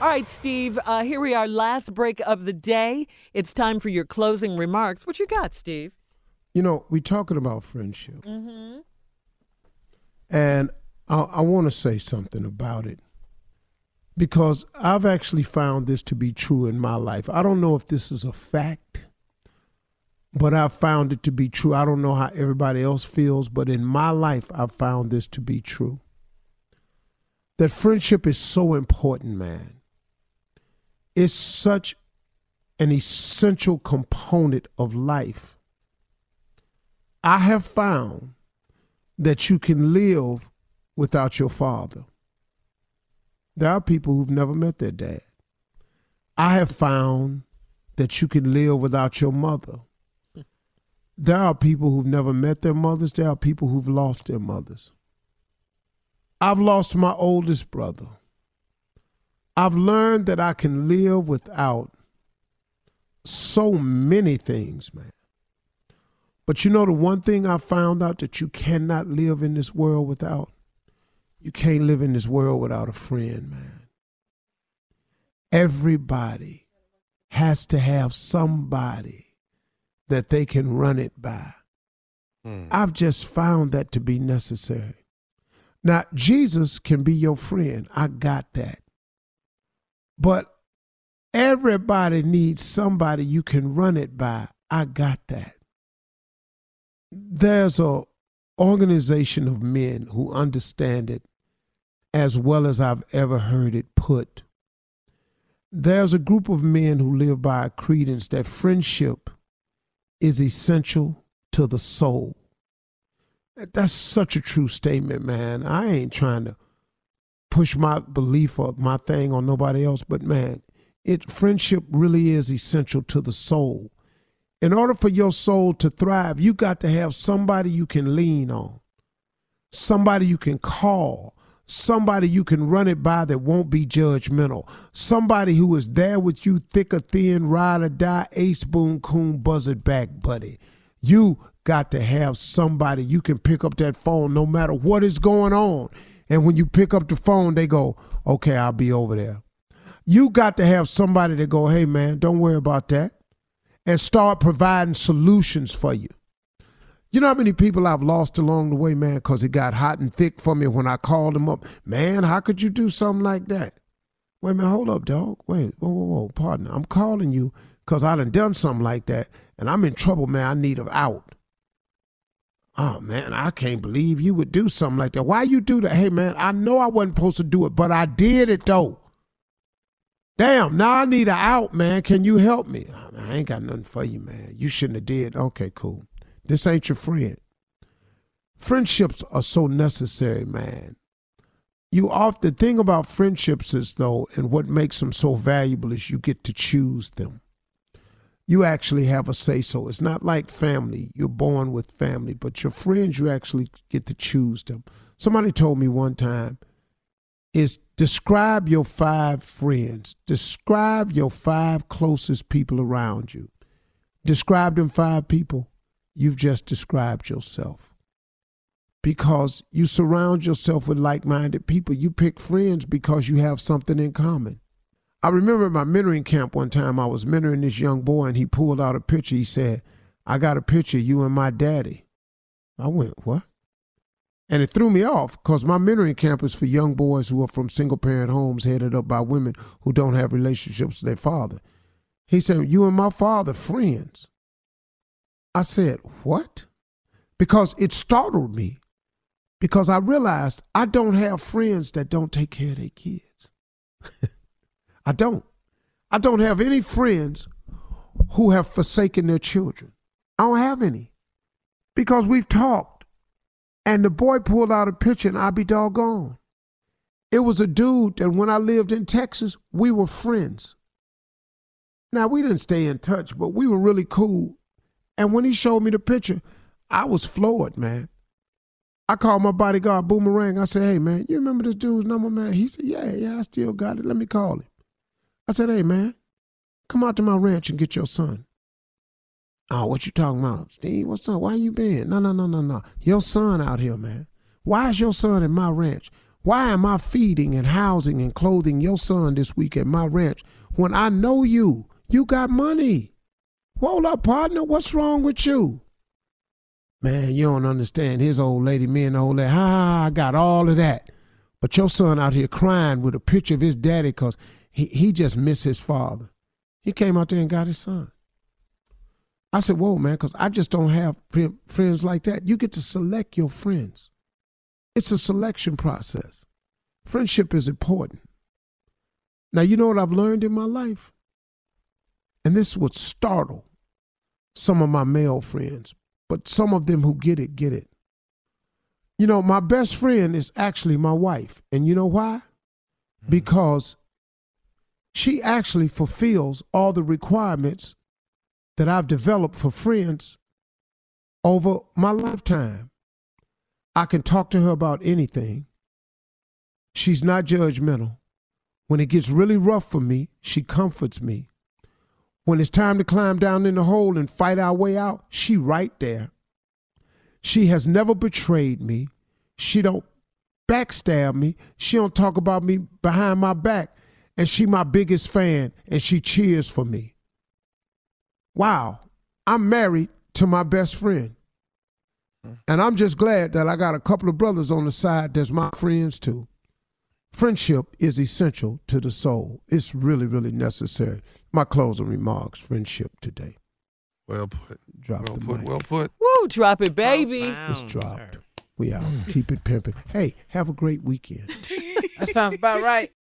All right, Steve, uh, here we are, last break of the day. It's time for your closing remarks. What you got, Steve? You know, we're talking about friendship. Mm-hmm. And I, I want to say something about it because I've actually found this to be true in my life. I don't know if this is a fact, but I've found it to be true. I don't know how everybody else feels, but in my life, I've found this to be true. That friendship is so important, man is such an essential component of life. I have found that you can live without your father. There are people who've never met their dad. I have found that you can live without your mother. There are people who've never met their mothers. There are people who've lost their mothers. I've lost my oldest brother. I've learned that I can live without so many things, man. But you know, the one thing I found out that you cannot live in this world without? You can't live in this world without a friend, man. Everybody has to have somebody that they can run it by. Mm. I've just found that to be necessary. Now, Jesus can be your friend. I got that. But everybody needs somebody you can run it by. I got that. There's a organization of men who understand it as well as I've ever heard it put. There's a group of men who live by a credence that friendship is essential to the soul. That's such a true statement, man. I ain't trying to push my belief or my thing on nobody else. But man, it friendship really is essential to the soul. In order for your soul to thrive, you got to have somebody you can lean on, somebody you can call, somebody you can run it by that won't be judgmental, somebody who is there with you thick or thin, ride or die, ace, boom, coon, buzzard back, buddy. You got to have somebody you can pick up that phone no matter what is going on and when you pick up the phone, they go, okay, I'll be over there. You got to have somebody to go, hey, man, don't worry about that, and start providing solutions for you. You know how many people I've lost along the way, man, because it got hot and thick for me when I called them up. Man, how could you do something like that? Wait a minute, hold up, dog. Wait, whoa, whoa, whoa, partner. I'm calling you because I done done something like that, and I'm in trouble, man. I need an out. Oh man, I can't believe you would do something like that. Why you do that? Hey man, I know I wasn't supposed to do it, but I did it though. Damn, now I need an out, man. Can you help me? Oh, I ain't got nothing for you, man. You shouldn't have did. Okay, cool. This ain't your friend. Friendships are so necessary, man. You often the thing about friendships is though, and what makes them so valuable is you get to choose them you actually have a say so. It's not like family. You're born with family, but your friends, you actually get to choose them. Somebody told me one time is describe your five friends. Describe your five closest people around you. Describe them five people. You've just described yourself. Because you surround yourself with like minded people. You pick friends because you have something in common. I remember my mentoring camp one time, I was mentoring this young boy and he pulled out a picture. He said, I got a picture of you and my daddy. I went, What? And it threw me off because my mentoring camp is for young boys who are from single parent homes headed up by women who don't have relationships with their father. He said, You and my father, friends. I said, What? Because it startled me because I realized I don't have friends that don't take care of their kids. I don't. I don't have any friends who have forsaken their children. I don't have any because we've talked. And the boy pulled out a picture, and I be doggone. It was a dude that when I lived in Texas, we were friends. Now, we didn't stay in touch, but we were really cool. And when he showed me the picture, I was floored, man. I called my bodyguard Boomerang. I said, hey, man, you remember this dude's number, man? He said, yeah, yeah, I still got it. Let me call him. I said, hey, man, come out to my ranch and get your son. Oh, what you talking about? Steve, what's up? Why you been? No, no, no, no, no. Your son out here, man. Why is your son in my ranch? Why am I feeding and housing and clothing your son this week at my ranch when I know you? You got money. Hold up, partner. What's wrong with you? Man, you don't understand. His old lady, me and the old lady, ah, I got all of that. But your son out here crying with a picture of his daddy because he, he just missed his father. He came out there and got his son. I said, whoa, man, because I just don't have friends like that. You get to select your friends. It's a selection process. Friendship is important. Now, you know what I've learned in my life? And this would startle some of my male friends, but some of them who get it, get it. You know, my best friend is actually my wife. And you know why? Mm-hmm. Because she actually fulfills all the requirements that I've developed for friends over my lifetime. I can talk to her about anything. She's not judgmental. When it gets really rough for me, she comforts me. When it's time to climb down in the hole and fight our way out, she right there. She has never betrayed me. She don't backstab me. She don't talk about me behind my back. And she my biggest fan and she cheers for me. Wow. I'm married to my best friend. Mm. And I'm just glad that I got a couple of brothers on the side that's my friends too. Friendship is essential to the soul. It's really, really necessary. My closing remarks friendship today. Well put. Drop well the put. mic. Well put. Woo, drop it, baby. It's dropped. We out. Mm. Keep it pimping. Hey, have a great weekend. That sounds about right.